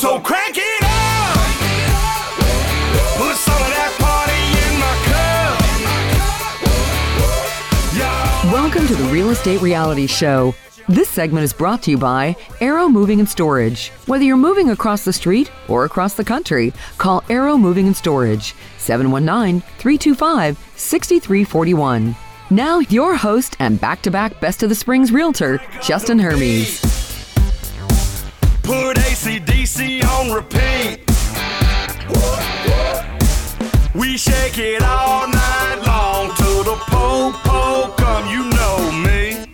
So crank it up. Put some of that party in my cup. Yeah. Welcome to the Real Estate Reality Show. This segment is brought to you by Arrow Moving and Storage. Whether you're moving across the street or across the country, call Arrow Moving and Storage 719 325 6341. Now, your host and back to back Best of the Springs realtor, Justin Hermes. Put ACDC on repeat. We shake it all night long to the po po come. You know me.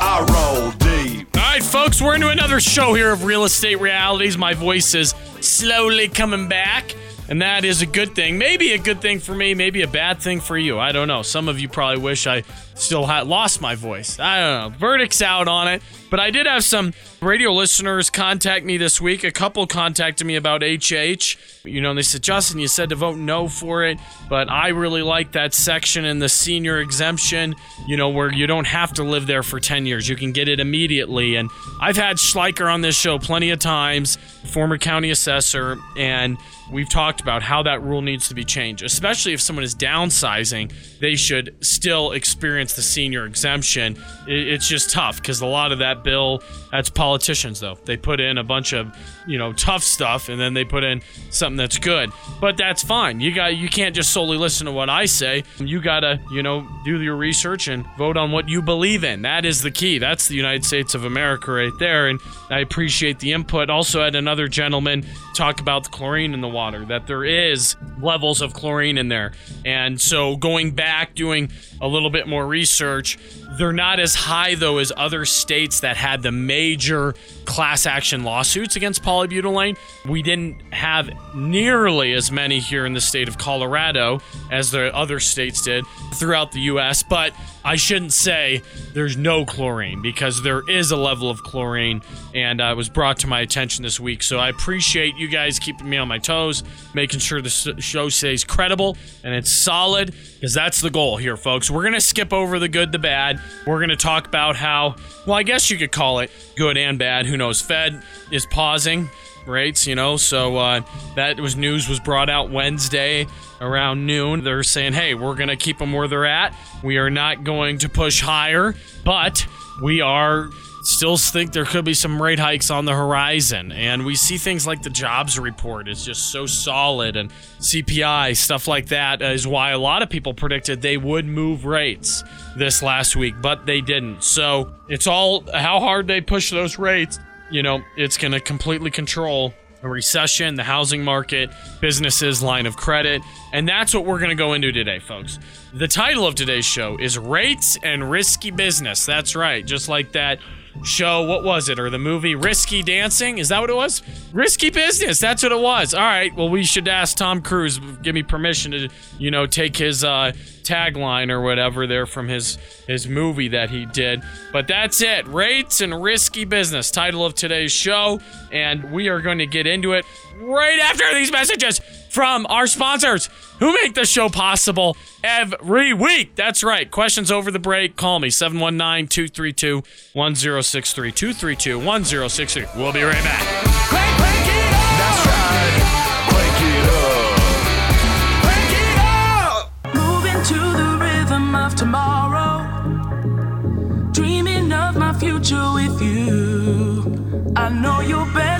I roll deep. All right, folks, we're into another show here of Real Estate Realities. My voice is slowly coming back, and that is a good thing. Maybe a good thing for me, maybe a bad thing for you. I don't know. Some of you probably wish I still had lost my voice. I don't know. Verdict's out on it. But I did have some radio listeners contact me this week. A couple contacted me about HH. You know, they said, Justin, you said to vote no for it, but I really like that section in the senior exemption, you know, where you don't have to live there for 10 years. You can get it immediately. And I've had Schleiker on this show plenty of times, former county assessor, and we've talked about how that rule needs to be changed, especially if someone is downsizing, they should still experience the senior exemption. It- It's just tough because a lot of that bill, that's politicians though. They put in a bunch of, you know, tough stuff and then they put in something that's good. But that's fine. You got you can't just solely listen to what I say. You got to, you know, do your research and vote on what you believe in. That is the key. That's the United States of America right there and I appreciate the input. Also had another gentleman talk about the chlorine in the water that there is levels of chlorine in there. And so going back doing a little bit more research, they're not as high though as other states that had the major class action lawsuits against polybutylene. We didn't have nearly as many here in the state of Colorado as the other states did throughout the US, but I shouldn't say there's no chlorine because there is a level of chlorine and uh, it was brought to my attention this week. So I appreciate you guys keeping me on my toes, making sure the show stays credible and it's solid because that's the goal here, folks. We're going to skip over the good, the bad. We're going to talk about how, well, I guess you could call it good and bad. Who knows? Fed is pausing rates, you know, so uh, that was news was brought out Wednesday around noon. They're saying, hey, we're going to keep them where they're at. We are not going to push higher, but we are still think there could be some rate hikes on the horizon. And we see things like the jobs report is just so solid and CPI, stuff like that is why a lot of people predicted they would move rates this last week, but they didn't. So it's all how hard they push those rates you know, it's going to completely control a recession, the housing market, businesses, line of credit. And that's what we're going to go into today, folks. The title of today's show is Rates and Risky Business. That's right. Just like that show, what was it? Or the movie Risky Dancing? Is that what it was? Risky Business. That's what it was. All right. Well, we should ask Tom Cruise, give me permission to, you know, take his, uh, tagline or whatever there from his his movie that he did. But that's it. Rates and risky business. Title of today's show and we are going to get into it right after these messages from our sponsors who make the show possible every week. That's right. Questions over the break. Call me 719-232-1063 232-1063. We'll be right back. Crank, crank it up. That's right. Crank it up. Crank it up. Moving to the rhythm of tomorrow. Dreaming of my future with you. I know your best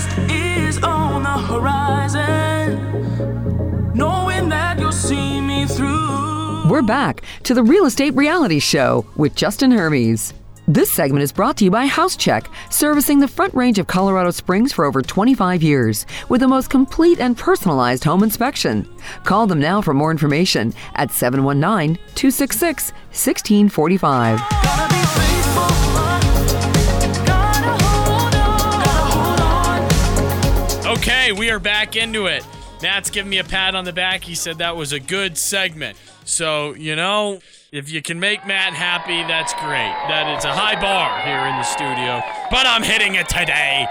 We're back to the Real Estate Reality Show with Justin Hermes. This segment is brought to you by House Check, servicing the front range of Colorado Springs for over 25 years with the most complete and personalized home inspection. Call them now for more information at 719 266 1645. Gotta be faithful. Gotta hold on. Gotta hold on. Okay, we are back into it. Matt's giving me a pat on the back. He said that was a good segment. So, you know, if you can make Matt happy, that's great. That it's a high bar here in the studio. But I'm hitting it today.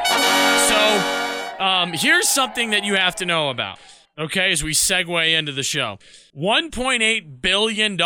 So, um, here's something that you have to know about. Okay, as we segue into the show. $1.8 billion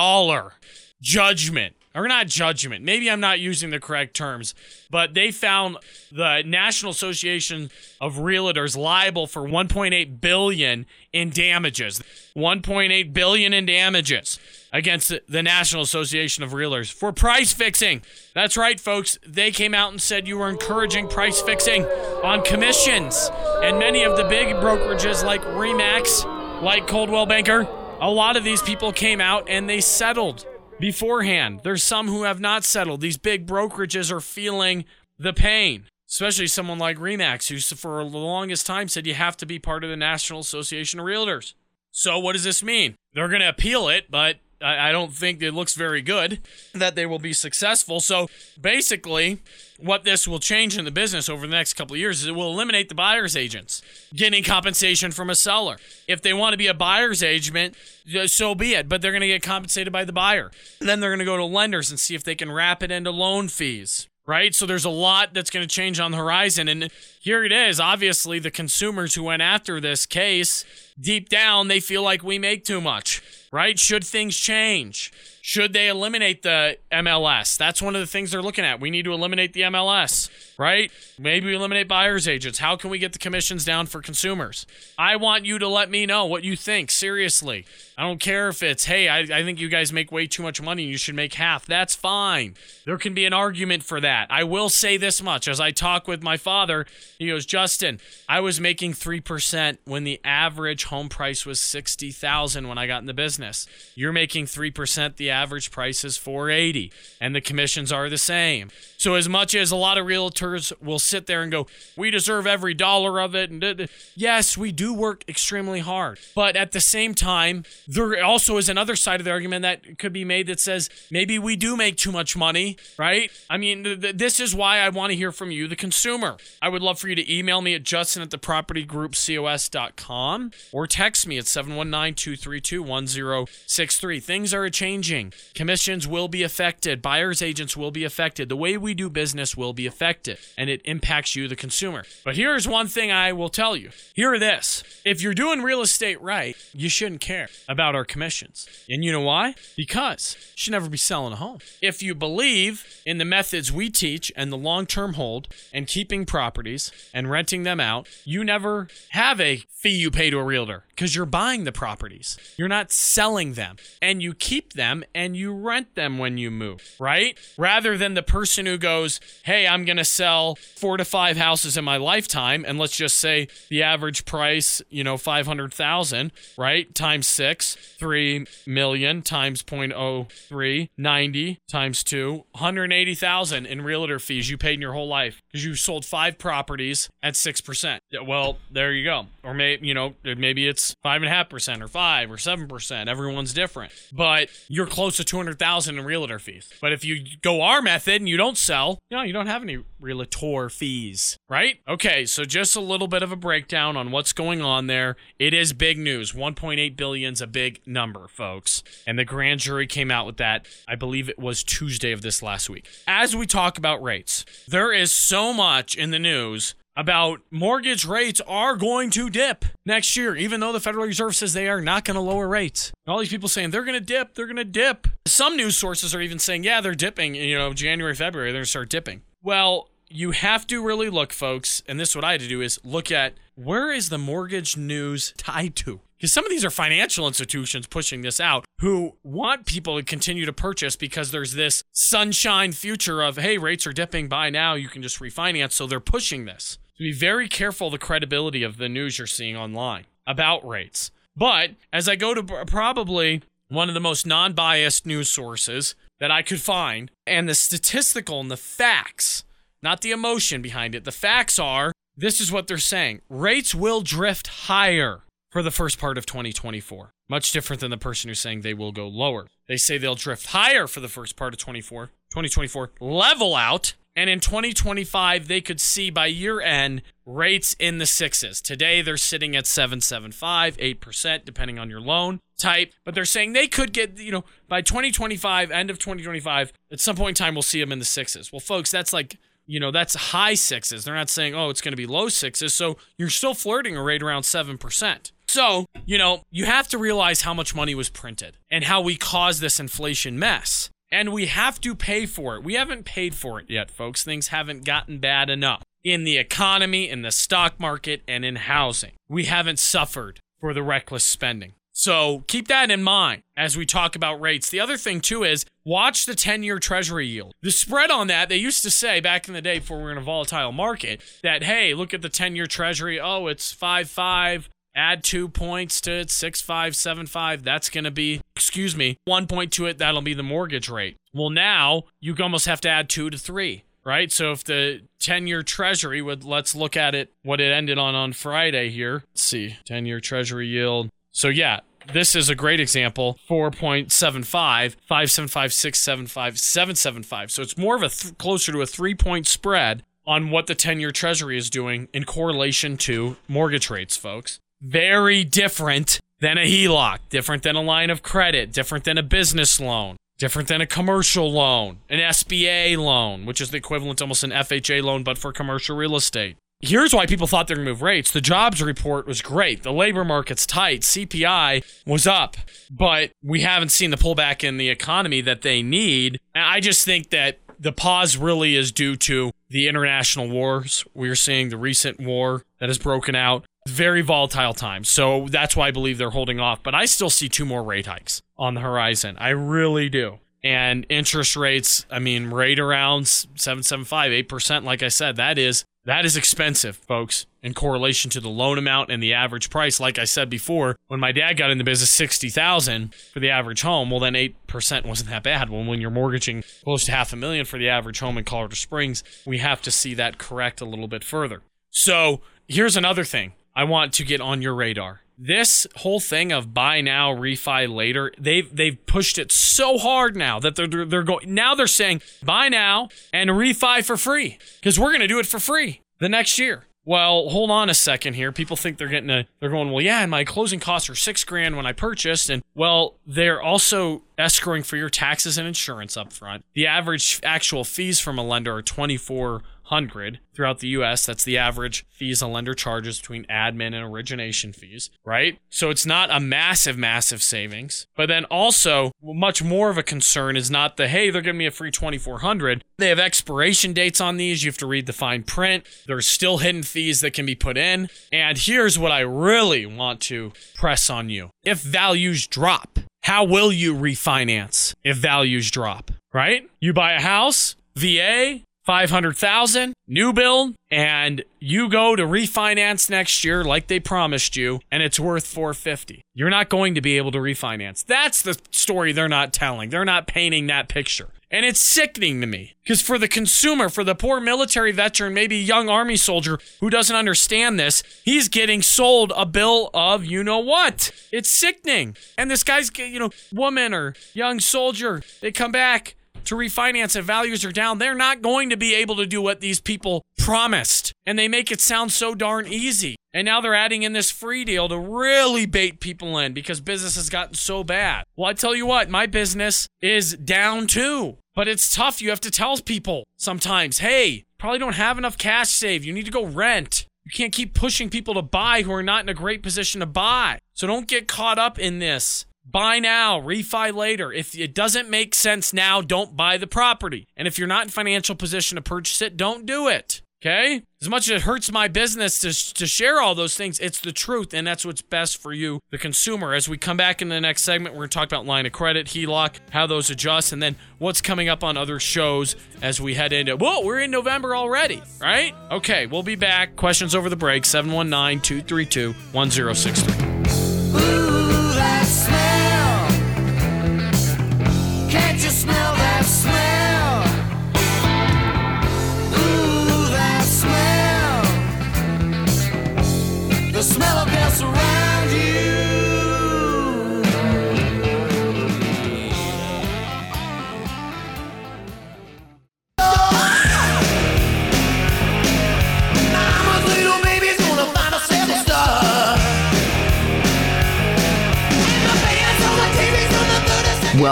judgment. Or not judgment. Maybe I'm not using the correct terms, but they found the National Association of Realtors liable for 1.8 billion in damages. 1.8 billion in damages against the National Association of Realtors for price fixing. That's right, folks. They came out and said you were encouraging price fixing on commissions. And many of the big brokerages like Remax, like Coldwell Banker, a lot of these people came out and they settled beforehand. There's some who have not settled. These big brokerages are feeling the pain, especially someone like Remax, who for the longest time said you have to be part of the National Association of Realtors. So, what does this mean? They're going to appeal it, but I, I don't think it looks very good that they will be successful. So basically, what this will change in the business over the next couple of years is it will eliminate the buyer's agents getting compensation from a seller. If they want to be a buyer's agent, uh, so be it, but they're going to get compensated by the buyer. Then they're going to go to lenders and see if they can wrap it into loan fees right? So there's a lot that's going to change on the horizon. And here it is. Obviously, the consumers who went after this case, deep down, they feel like we make too much, right? Should things change? Should they eliminate the MLS? That's one of the things they're looking at. We need to eliminate the MLS, right? Maybe we eliminate buyer's agents. How can we get the commissions down for consumers? I want you to let me know what you think. Seriously. I don't care if it's, hey, I, I think you guys make way too much money. You should make half. That's fine. There can be an argument for that. I will say this much as I talk with my father, he goes, Justin, I was making 3% when the average home price was 60,000 when I got in the business. You're making 3%, the average price is 480 and the commissions are the same. So as much as a lot of realtors will sit there and go, "We deserve every dollar of it," and yes, we do work extremely hard, but at the same time, there also is another side of the argument that could be made that says maybe we do make too much money, right? I mean, th- th- this is why I want to hear from you, the consumer. I would love for you to email me at justin at the propertygroupcos.com or text me at 719-232-1063. Things are changing. Commissions will be affected. Buyers agents will be affected. The way we do business will be affected and it impacts you, the consumer. But here's one thing I will tell you hear this. If you're doing real estate right, you shouldn't care about our commissions. And you know why? Because you should never be selling a home. If you believe in the methods we teach and the long term hold and keeping properties and renting them out, you never have a fee you pay to a realtor because you're buying the properties. You're not selling them. And you keep them and you rent them when you move, right? Rather than the person who goes, Hey, I'm going to sell four to five houses in my lifetime. And let's just say the average price, you know, 500,000, right? Times six, 3 million times 0.03, 90 times two, 180,000 in realtor fees you paid in your whole life because you sold five properties at 6%. Well, there you go. Or maybe, you know, maybe it's five and a half percent or five or seven percent. Everyone's different, but you're close to 200,000 in realtor fees. But if you go our method and you don't sell, you know, you don't have any realtor fees, right? Okay, so just a little bit of a breakdown on what's going on there. It is big news. 1.8 billion's a big number, folks. And the grand jury came out with that. I believe it was Tuesday of this last week. As we talk about rates, there is so much in the news about mortgage rates are going to dip next year, even though the Federal Reserve says they are not going to lower rates. All these people saying they're going to dip, they're going to dip. Some news sources are even saying, yeah, they're dipping, you know, January, February, they're going to start dipping. Well, you have to really look, folks, and this is what I had to do is look at where is the mortgage news tied to? Because some of these are financial institutions pushing this out who want people to continue to purchase because there's this sunshine future of, hey, rates are dipping, by now, you can just refinance. So they're pushing this. So be very careful the credibility of the news you're seeing online about rates. But as I go to probably one of the most non biased news sources that I could find, and the statistical and the facts, not the emotion behind it, the facts are this is what they're saying rates will drift higher for the first part of 2024. Much different than the person who's saying they will go lower. They say they'll drift higher for the first part of 24, 2024, level out, and in 2025, they could see by year end rates in the sixes. Today, they're sitting at 775, 8%, depending on your loan type. But they're saying they could get, you know, by 2025, end of 2025, at some point in time, we'll see them in the sixes. Well, folks, that's like, you know, that's high sixes. They're not saying, oh, it's going to be low sixes. So you're still flirting a rate around 7%. So, you know, you have to realize how much money was printed and how we caused this inflation mess. And we have to pay for it. We haven't paid for it yet, folks. Things haven't gotten bad enough in the economy, in the stock market, and in housing. We haven't suffered for the reckless spending. So keep that in mind as we talk about rates. The other thing, too, is watch the 10 year treasury yield. The spread on that, they used to say back in the day before we were in a volatile market that, hey, look at the 10 year treasury. Oh, it's 5 5. Add two points to it, 6 5, 7 5. That's going to be, excuse me, one point to it. That'll be the mortgage rate. Well, now you almost have to add two to three right? So if the 10 year treasury would, let's look at it, what it ended on on Friday here. Let's see, 10 year treasury yield. So yeah, this is a great example 4.75 575 675 775 so it's more of a th- closer to a three point spread on what the 10 year treasury is doing in correlation to mortgage rates folks very different than a HELOC different than a line of credit different than a business loan different than a commercial loan an SBA loan which is the equivalent almost an FHA loan but for commercial real estate Here's why people thought they're going to move rates. The jobs report was great. The labor market's tight. CPI was up, but we haven't seen the pullback in the economy that they need. I just think that the pause really is due to the international wars. We're seeing the recent war that has broken out. Very volatile times. So that's why I believe they're holding off. But I still see two more rate hikes on the horizon. I really do and interest rates i mean right around 775 8% like i said that is that is expensive, folks, in correlation to the loan amount and the average price. Like I said before, when my dad got in the business, sixty thousand for the average home. Well, then eight percent wasn't that bad. Well, when you're mortgaging close to half a million for the average home in Colorado Springs, we have to see that correct a little bit further. So here's another thing I want to get on your radar. This whole thing of buy now, refi later, they've they've pushed it so hard now that they're they're, going now they're saying buy now and refi for free because we're gonna do it for free the next year. Well, hold on a second here. People think they're getting a they're going, well, yeah, and my closing costs are six grand when I purchased, and well, they're also escrowing for your taxes and insurance up front. The average actual fees from a lender are twenty four 100 throughout the US. That's the average fees a lender charges between admin and origination fees, right? So it's not a massive, massive savings. But then also, much more of a concern is not the, hey, they're giving me a free 2400. They have expiration dates on these. You have to read the fine print. There's still hidden fees that can be put in. And here's what I really want to press on you if values drop, how will you refinance if values drop? Right? You buy a house, VA, 500,000 new build and you go to refinance next year like they promised you and it's worth 450. You're not going to be able to refinance. That's the story they're not telling. They're not painting that picture. And it's sickening to me because for the consumer, for the poor military veteran, maybe young army soldier who doesn't understand this, he's getting sold a bill of you know what. It's sickening. And this guy's, you know, woman or young soldier, they come back to refinance if values are down, they're not going to be able to do what these people promised. And they make it sound so darn easy. And now they're adding in this free deal to really bait people in because business has gotten so bad. Well, I tell you what, my business is down too. But it's tough. You have to tell people sometimes, hey, probably don't have enough cash saved. You need to go rent. You can't keep pushing people to buy who are not in a great position to buy. So don't get caught up in this. Buy now, refi later. If it doesn't make sense now, don't buy the property. And if you're not in financial position to purchase it, don't do it. Okay? As much as it hurts my business to, to share all those things, it's the truth, and that's what's best for you, the consumer. As we come back in the next segment, we're going to talk about line of credit, HELOC, how those adjust, and then what's coming up on other shows as we head into, whoa, we're in November already, right? Okay, we'll be back. Questions over the break, 719 232 1063.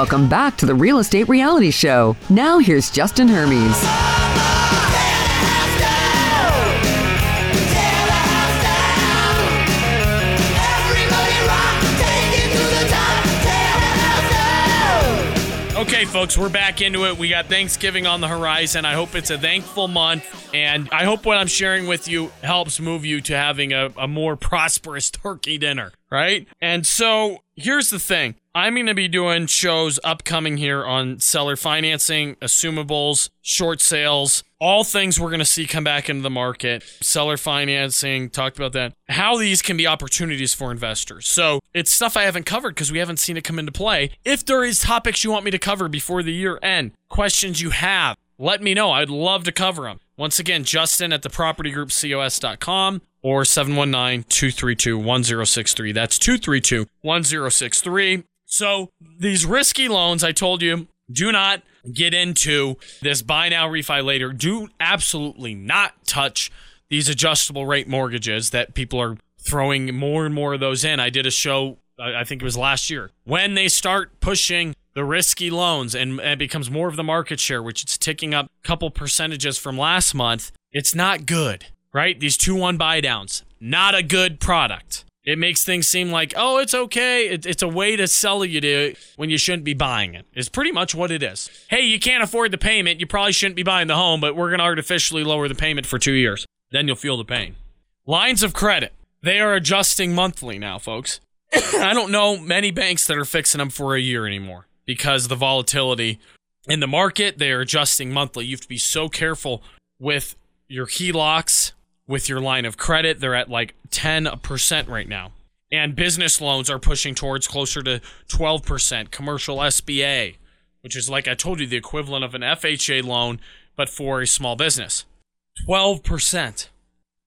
Welcome back to the Real Estate Reality Show. Now here's Justin Hermes. Okay, folks, we're back into it. We got Thanksgiving on the horizon. I hope it's a thankful month, and I hope what I'm sharing with you helps move you to having a, a more prosperous turkey dinner, right? And so here's the thing I'm going to be doing shows upcoming here on seller financing, assumables, short sales, all things we're going to see come back into the market. Seller financing, talked about that. How these can be opportunities for investors. So it's stuff I haven't covered because we haven't seen it come into play. If there is topics you want me to cover before the year end, questions you have, let me know. I'd love to cover them. Once again, Justin at thepropertygroupcos.com or 719-232-1063. That's 232-1063. So these risky loans, I told you, do not get into this buy now, refi later. Do absolutely not touch these adjustable rate mortgages that people are throwing more and more of those in. I did a show, I think it was last year. When they start pushing the risky loans and and it becomes more of the market share, which it's ticking up a couple percentages from last month, it's not good, right? These 2 1 buy downs, not a good product. It makes things seem like, oh, it's okay. It, it's a way to sell you to when you shouldn't be buying it. It's pretty much what it is. Hey, you can't afford the payment. You probably shouldn't be buying the home, but we're going to artificially lower the payment for two years. Then you'll feel the pain. Lines of credit. They are adjusting monthly now, folks. I don't know many banks that are fixing them for a year anymore because the volatility in the market. They are adjusting monthly. You have to be so careful with your HELOCs, with your line of credit. They're at like 10% right now. And business loans are pushing towards closer to 12%. Commercial SBA, which is like I told you, the equivalent of an FHA loan, but for a small business. 12%.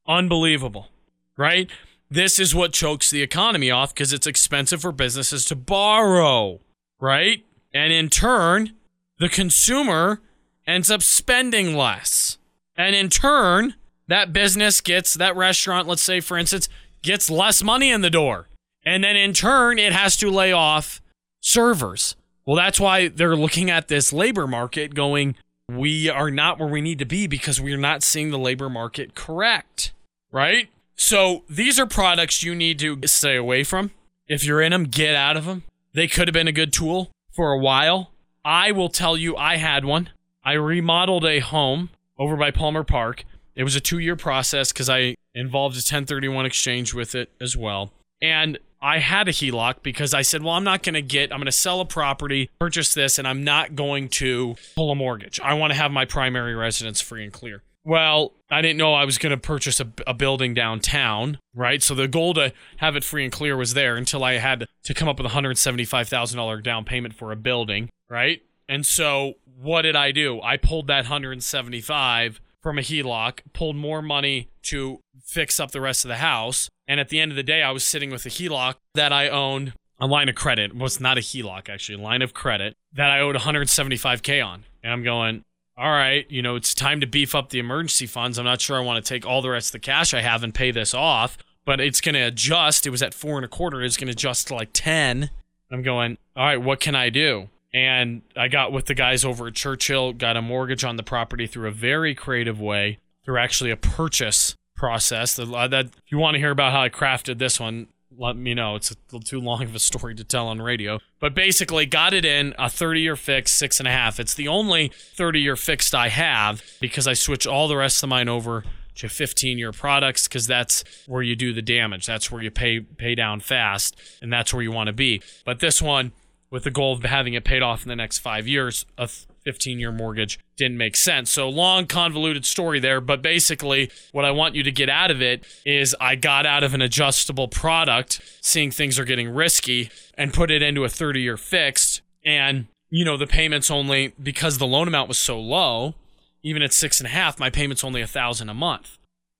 Unbelievable, right? This is what chokes the economy off because it's expensive for businesses to borrow, right? And in turn, the consumer ends up spending less. And in turn, that business gets, that restaurant, let's say, for instance, gets less money in the door. And then in turn, it has to lay off servers. Well, that's why they're looking at this labor market going, we are not where we need to be because we're not seeing the labor market correct, right? So these are products you need to stay away from. If you're in them, get out of them. They could have been a good tool for a while. I will tell you, I had one. I remodeled a home over by Palmer Park. It was a two year process because I involved a 1031 exchange with it as well. And I had a HELOC because I said, well, I'm not going to get, I'm going to sell a property, purchase this, and I'm not going to pull a mortgage. I want to have my primary residence free and clear. Well, I didn't know I was going to purchase a, a building downtown, right? So the goal to have it free and clear was there until I had to come up with a $175,000 down payment for a building, right? And so what did I do? I pulled that 175 from a HELOC, pulled more money to fix up the rest of the house, and at the end of the day, I was sitting with a HELOC that I owned a line of credit. Well, it's not a HELOC actually, a line of credit that I owed 175k on, and I'm going. All right, you know, it's time to beef up the emergency funds. I'm not sure I want to take all the rest of the cash I have and pay this off, but it's going to adjust. It was at four and a quarter. It's going to adjust to like 10. I'm going, all right, what can I do? And I got with the guys over at Churchill, got a mortgage on the property through a very creative way, through actually a purchase process. Uh, That if you want to hear about how I crafted this one, let me know. It's a little too long of a story to tell on radio. But basically, got it in a 30 year fix, six and a half. It's the only 30 year fixed I have because I switch all the rest of mine over to 15 year products because that's where you do the damage. That's where you pay pay down fast, and that's where you want to be. But this one, with the goal of having it paid off in the next five years, a 15 year mortgage didn't make sense. So, long, convoluted story there. But basically, what I want you to get out of it is I got out of an adjustable product, seeing things are getting risky, and put it into a 30 year fixed. And, you know, the payments only, because the loan amount was so low, even at six and a half, my payment's only a thousand a month.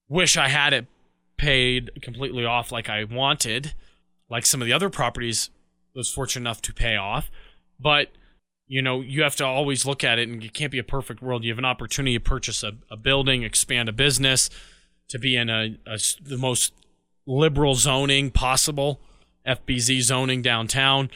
Wish I had it paid completely off like I wanted, like some of the other properties was fortunate enough to pay off. But you know, you have to always look at it, and it can't be a perfect world. You have an opportunity to purchase a, a building, expand a business, to be in a, a the most liberal zoning possible, FBZ zoning downtown.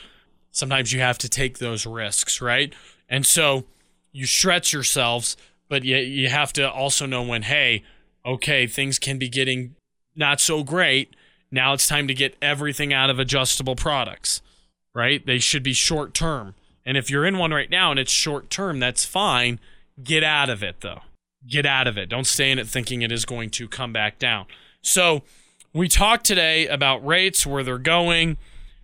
Sometimes you have to take those risks, right? And so you stretch yourselves, but you, you have to also know when, hey, okay, things can be getting not so great. Now it's time to get everything out of adjustable products, right? They should be short term. And if you're in one right now and it's short term, that's fine. Get out of it though. Get out of it. Don't stay in it thinking it is going to come back down. So, we talked today about rates, where they're going.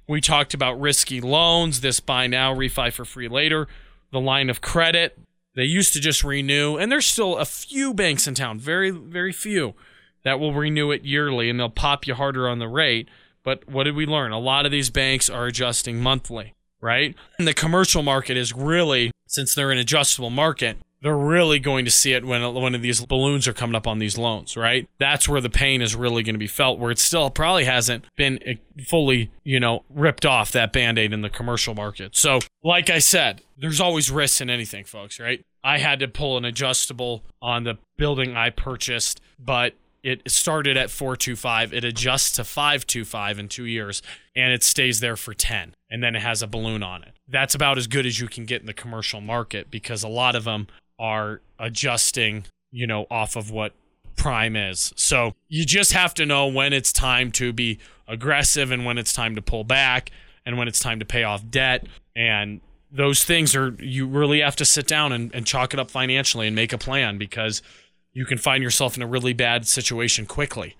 We talked about risky loans, this buy now, refi for free later, the line of credit. They used to just renew, and there's still a few banks in town, very, very few, that will renew it yearly and they'll pop you harder on the rate. But what did we learn? A lot of these banks are adjusting monthly, right? And the commercial market is really, since they're an adjustable market, they're really going to see it when one of these balloons are coming up on these loans, right? That's where the pain is really going to be felt, where it still probably hasn't been eh, fully, you know, ripped off that band aid in the commercial market. So, like I said, there's always risks in anything, folks, right? I had to pull an adjustable on the building I purchased, but it started at 425 it adjusts to 525 in two years and it stays there for 10 and then it has a balloon on it. That's about as good as you can get in the commercial market because a lot of them are adjusting you know off of what prime is. So you just have to know when it's time to be aggressive and when it's time to pull back and when it's time to pay off debt and those things are you really have to sit down and, and chalk it up financially and make a plan because you can find yourself in a really bad situation quickly,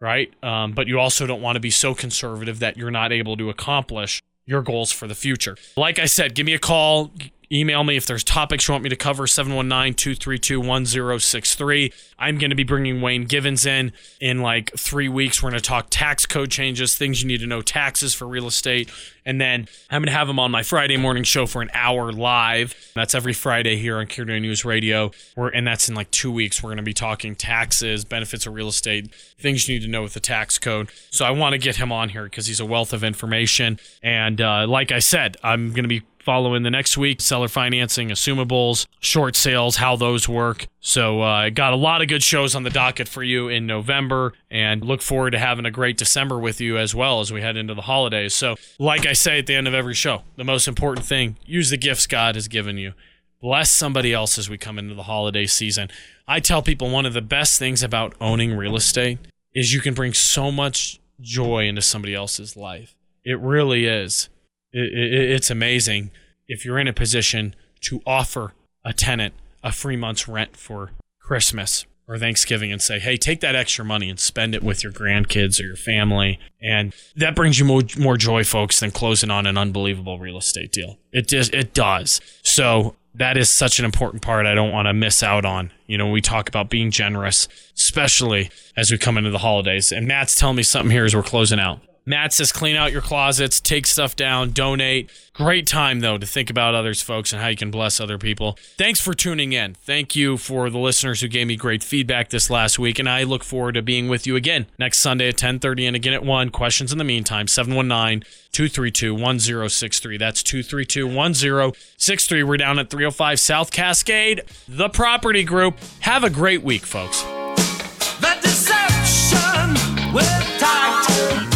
right? Um, but you also don't want to be so conservative that you're not able to accomplish your goals for the future. Like I said, give me a call, email me if there's topics you want me to cover 719-232-1063 i'm going to be bringing wayne givens in in like three weeks. We're going to talk tax code changes things you need to know taxes for real estate and then i'm going to have him on my friday morning show for an hour live. That's every friday here on KRDO news radio. We're, and that's in like two weeks. We're going to be talking taxes benefits of real estate things you need to know with the tax code. So i want to get him on here because he's a wealth of information. And uh, like i said i'm going to be following the next week seller financing, assumables, short sales, how those work. So, I uh, got a lot of good shows on the docket for you in November and look forward to having a great December with you as well as we head into the holidays. So, like I say at the end of every show, the most important thing use the gifts God has given you. Bless somebody else as we come into the holiday season. I tell people one of the best things about owning real estate is you can bring so much joy into somebody else's life. It really is. It, it, it's amazing if you're in a position to offer a tenant a free month's rent for Christmas or Thanksgiving and say, hey, take that extra money and spend it with your grandkids or your family. And that brings you more, more joy, folks, than closing on an unbelievable real estate deal. It just, it does. So that is such an important part I don't want to miss out on. You know, we talk about being generous, especially as we come into the holidays. And Matt's telling me something here as we're closing out. Matt says clean out your closets, take stuff down, donate. Great time, though, to think about others, folks, and how you can bless other people. Thanks for tuning in. Thank you for the listeners who gave me great feedback this last week, and I look forward to being with you again next Sunday at 1030 and again at 1. Questions in the meantime, 719-232-1063. That's 232-1063. We're down at 305 South Cascade, the property group. Have a great week, folks. The deception tight.